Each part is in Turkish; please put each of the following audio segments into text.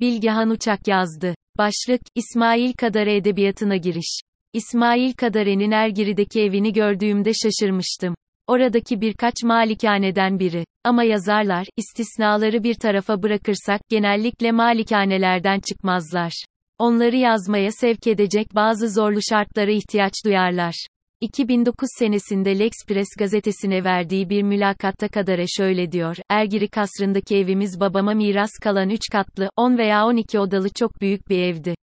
Bilgehan Uçak yazdı. Başlık, İsmail Kadare Edebiyatı'na giriş. İsmail Kadare'nin Ergiri'deki evini gördüğümde şaşırmıştım. Oradaki birkaç malikaneden biri. Ama yazarlar, istisnaları bir tarafa bırakırsak, genellikle malikanelerden çıkmazlar. Onları yazmaya sevk edecek bazı zorlu şartlara ihtiyaç duyarlar. 2009 senesinde L'Express gazetesine verdiği bir mülakatta Kadare şöyle diyor, Ergiri kasrındaki evimiz babama miras kalan 3 katlı, 10 veya 12 odalı çok büyük bir evdi.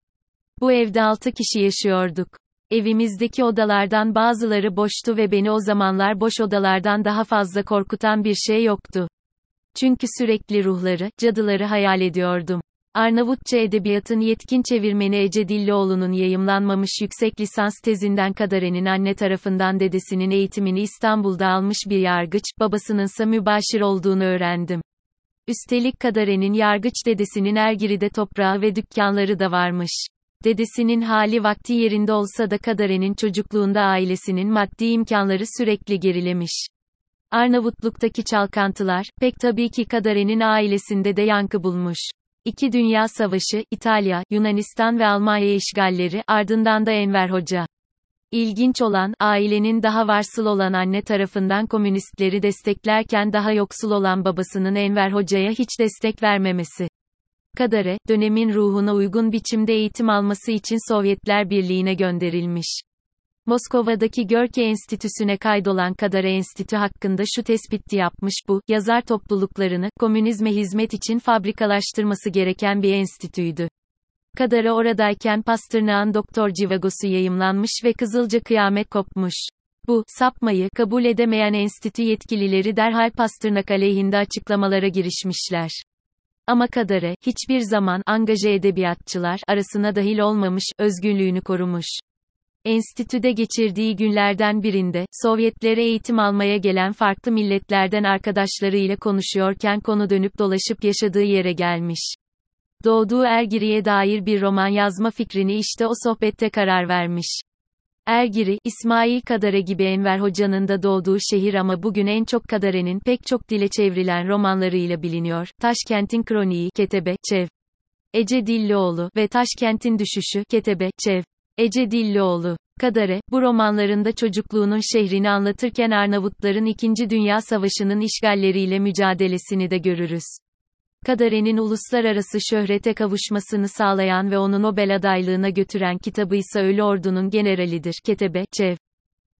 Bu evde 6 kişi yaşıyorduk. Evimizdeki odalardan bazıları boştu ve beni o zamanlar boş odalardan daha fazla korkutan bir şey yoktu. Çünkü sürekli ruhları, cadıları hayal ediyordum. Arnavutça edebiyatın yetkin çevirmeni Ece Dillioğlu'nun yayımlanmamış yüksek lisans tezinden Kadare'nin anne tarafından dedesinin eğitimini İstanbul'da almış bir yargıç, babasınınsa mübaşir olduğunu öğrendim. Üstelik Kadare'nin yargıç dedesinin Ergiri'de toprağı ve dükkanları da varmış. Dedesinin hali vakti yerinde olsa da Kadare'nin çocukluğunda ailesinin maddi imkanları sürekli gerilemiş. Arnavutluk'taki çalkantılar, pek tabii ki Kadare'nin ailesinde de yankı bulmuş. İki Dünya Savaşı, İtalya, Yunanistan ve Almanya işgalleri, ardından da Enver Hoca. İlginç olan, ailenin daha varsıl olan anne tarafından komünistleri desteklerken daha yoksul olan babasının Enver Hoca'ya hiç destek vermemesi. Kadare, dönemin ruhuna uygun biçimde eğitim alması için Sovyetler Birliği'ne gönderilmiş. Moskova'daki Görke Enstitüsü'ne kaydolan Kadare Enstitü hakkında şu tespiti yapmış bu, yazar topluluklarını, komünizme hizmet için fabrikalaştırması gereken bir enstitüydü. Kadare oradayken Pastırnak'ın Doktor Civagosu yayımlanmış ve Kızılca kıyamet kopmuş. Bu, sapmayı kabul edemeyen enstitü yetkilileri derhal Pastırnak aleyhinde açıklamalara girişmişler. Ama Kadare, hiçbir zaman angaje edebiyatçılar arasına dahil olmamış, özgünlüğünü korumuş. Enstitüde geçirdiği günlerden birinde, Sovyetlere eğitim almaya gelen farklı milletlerden arkadaşlarıyla konuşuyorken konu dönüp dolaşıp yaşadığı yere gelmiş. Doğduğu Ergiri'ye dair bir roman yazma fikrini işte o sohbette karar vermiş. Ergiri, İsmail Kadare gibi Enver Hoca'nın da doğduğu şehir ama bugün en çok Kadare'nin pek çok dile çevrilen romanlarıyla biliniyor. Taşkent'in Kroniği, Ketebe, Çev. Ece Dillioğlu ve Taşkent'in Düşüşü, Ketebe, Çev. Ece Dillioğlu. Kadare, bu romanlarında çocukluğunun şehrini anlatırken Arnavutların 2. Dünya Savaşı'nın işgalleriyle mücadelesini de görürüz. Kadare'nin uluslararası şöhrete kavuşmasını sağlayan ve onu Nobel adaylığına götüren kitabı ise Ölü Ordu'nun generalidir. Ketebe, Çev.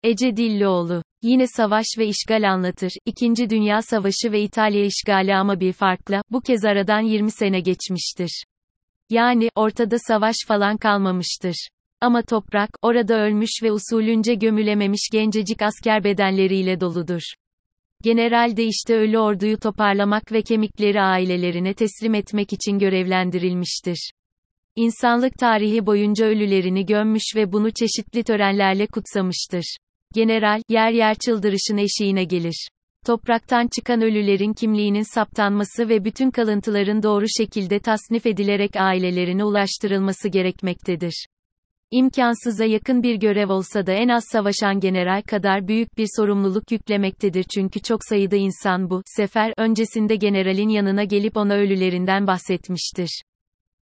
Ece Dillioğlu. Yine savaş ve işgal anlatır. İkinci Dünya Savaşı ve İtalya işgali ama bir farkla, bu kez aradan 20 sene geçmiştir. Yani, ortada savaş falan kalmamıştır. Ama toprak, orada ölmüş ve usulünce gömülememiş gencecik asker bedenleriyle doludur. General de işte ölü orduyu toparlamak ve kemikleri ailelerine teslim etmek için görevlendirilmiştir. İnsanlık tarihi boyunca ölülerini gömmüş ve bunu çeşitli törenlerle kutsamıştır. General, yer yer çıldırışın eşiğine gelir. Topraktan çıkan ölülerin kimliğinin saptanması ve bütün kalıntıların doğru şekilde tasnif edilerek ailelerine ulaştırılması gerekmektedir. İmkansıza yakın bir görev olsa da en az savaşan general kadar büyük bir sorumluluk yüklemektedir çünkü çok sayıda insan bu sefer öncesinde generalin yanına gelip ona ölülerinden bahsetmiştir.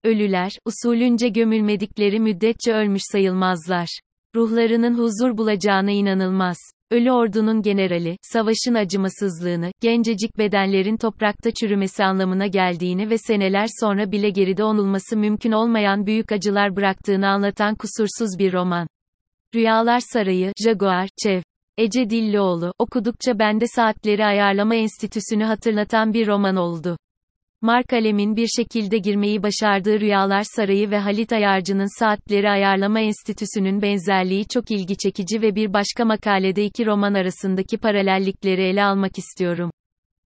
Ölüler, usulünce gömülmedikleri müddetçe ölmüş sayılmazlar. Ruhlarının huzur bulacağına inanılmaz. Ölü ordunun generali, savaşın acımasızlığını, gencecik bedenlerin toprakta çürümesi anlamına geldiğini ve seneler sonra bile geride onulması mümkün olmayan büyük acılar bıraktığını anlatan kusursuz bir roman. Rüyalar Sarayı, Jaguar, Çev. Ece Dillioğlu, okudukça bende saatleri ayarlama enstitüsünü hatırlatan bir roman oldu. Mark Alem'in bir şekilde girmeyi başardığı Rüyalar Sarayı ve Halit Ayarcı'nın Saatleri Ayarlama Enstitüsü'nün benzerliği çok ilgi çekici ve bir başka makalede iki roman arasındaki paralellikleri ele almak istiyorum.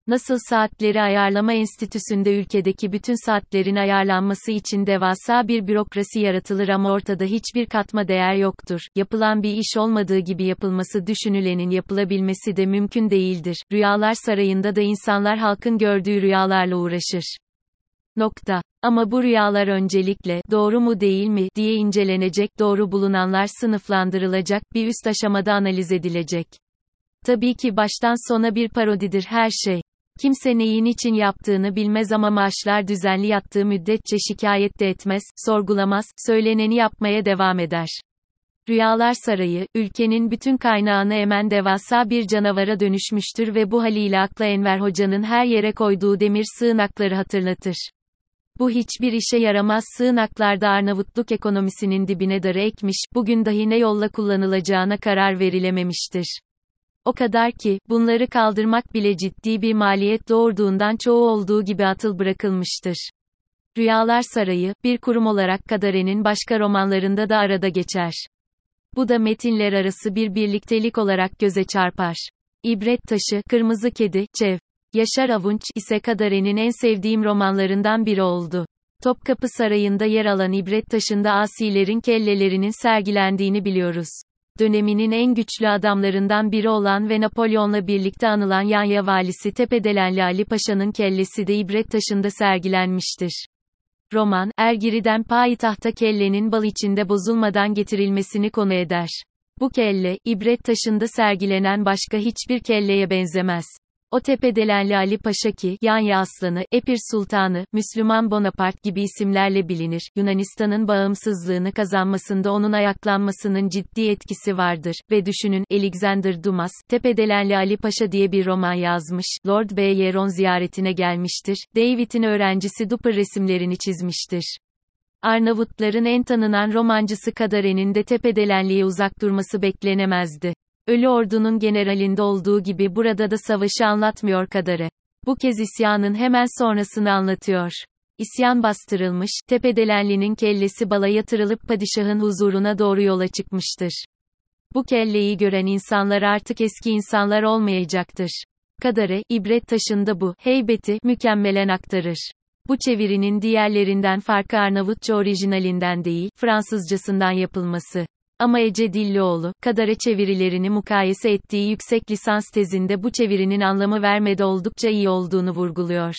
Nasıl Saatleri Ayarlama Enstitüsü'nde ülkedeki bütün saatlerin ayarlanması için devasa bir bürokrasi yaratılır ama ortada hiçbir katma değer yoktur. Yapılan bir iş olmadığı gibi yapılması düşünülenin yapılabilmesi de mümkün değildir. Rüyalar Sarayı'nda da insanlar halkın gördüğü rüyalarla uğraşır. Nokta. Ama bu rüyalar öncelikle, doğru mu değil mi, diye incelenecek, doğru bulunanlar sınıflandırılacak, bir üst aşamada analiz edilecek. Tabii ki baştan sona bir parodidir her şey. Kimse neyin için yaptığını bilmez ama maaşlar düzenli yattığı müddetçe şikayet de etmez, sorgulamaz, söyleneni yapmaya devam eder. Rüyalar Sarayı, ülkenin bütün kaynağını emen devasa bir canavara dönüşmüştür ve bu haliyle akla Enver Hoca'nın her yere koyduğu demir sığınakları hatırlatır. Bu hiçbir işe yaramaz sığınaklarda Arnavutluk ekonomisinin dibine darı ekmiş, bugün dahi ne yolla kullanılacağına karar verilememiştir. O kadar ki, bunları kaldırmak bile ciddi bir maliyet doğurduğundan çoğu olduğu gibi atıl bırakılmıştır. Rüyalar Sarayı, bir kurum olarak Kadare'nin başka romanlarında da arada geçer. Bu da metinler arası bir birliktelik olarak göze çarpar. İbret Taşı, Kırmızı Kedi, Çev. Yaşar Avunç ise Kadare'nin en sevdiğim romanlarından biri oldu. Topkapı Sarayı'nda yer alan İbret Taşı'nda asilerin kellelerinin sergilendiğini biliyoruz. Döneminin en güçlü adamlarından biri olan ve Napolyon'la birlikte anılan Yanya valisi Tepedelenli Ali Paşa'nın kellesi de İbret Taşı'nda sergilenmiştir. Roman, Ergiri'den payitahta kellenin bal içinde bozulmadan getirilmesini konu eder. Bu kelle, İbret Taşı'nda sergilenen başka hiçbir kelleye benzemez. O tepedelenli Ali Paşa ki, Yanya Aslanı, Epir Sultanı, Müslüman Bonaparte gibi isimlerle bilinir, Yunanistan'ın bağımsızlığını kazanmasında onun ayaklanmasının ciddi etkisi vardır, ve düşünün, Alexander Dumas, Tepedelenli Ali Paşa diye bir roman yazmış, Lord Byron ziyaretine gelmiştir, David'in öğrencisi Dupper resimlerini çizmiştir. Arnavutların en tanınan romancısı Kadare'nin de tepedelenliğe uzak durması beklenemezdi. Ölü ordunun generalinde olduğu gibi burada da savaşı anlatmıyor kadarı. Bu kez isyanın hemen sonrasını anlatıyor. İsyan bastırılmış, Tepedelenli'nin kellesi bala yatırılıp padişahın huzuruna doğru yola çıkmıştır. Bu kelleyi gören insanlar artık eski insanlar olmayacaktır. Kadare, ibret taşında bu, heybeti, mükemmelen aktarır. Bu çevirinin diğerlerinden farkı Arnavutça orijinalinden değil, Fransızcasından yapılması. Ama Ece Dillioğlu, Kadare çevirilerini mukayese ettiği yüksek lisans tezinde bu çevirinin anlamı vermede oldukça iyi olduğunu vurguluyor.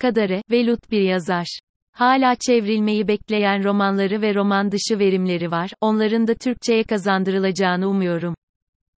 Kadare, velut bir yazar. Hala çevrilmeyi bekleyen romanları ve roman dışı verimleri var, onların da Türkçe'ye kazandırılacağını umuyorum.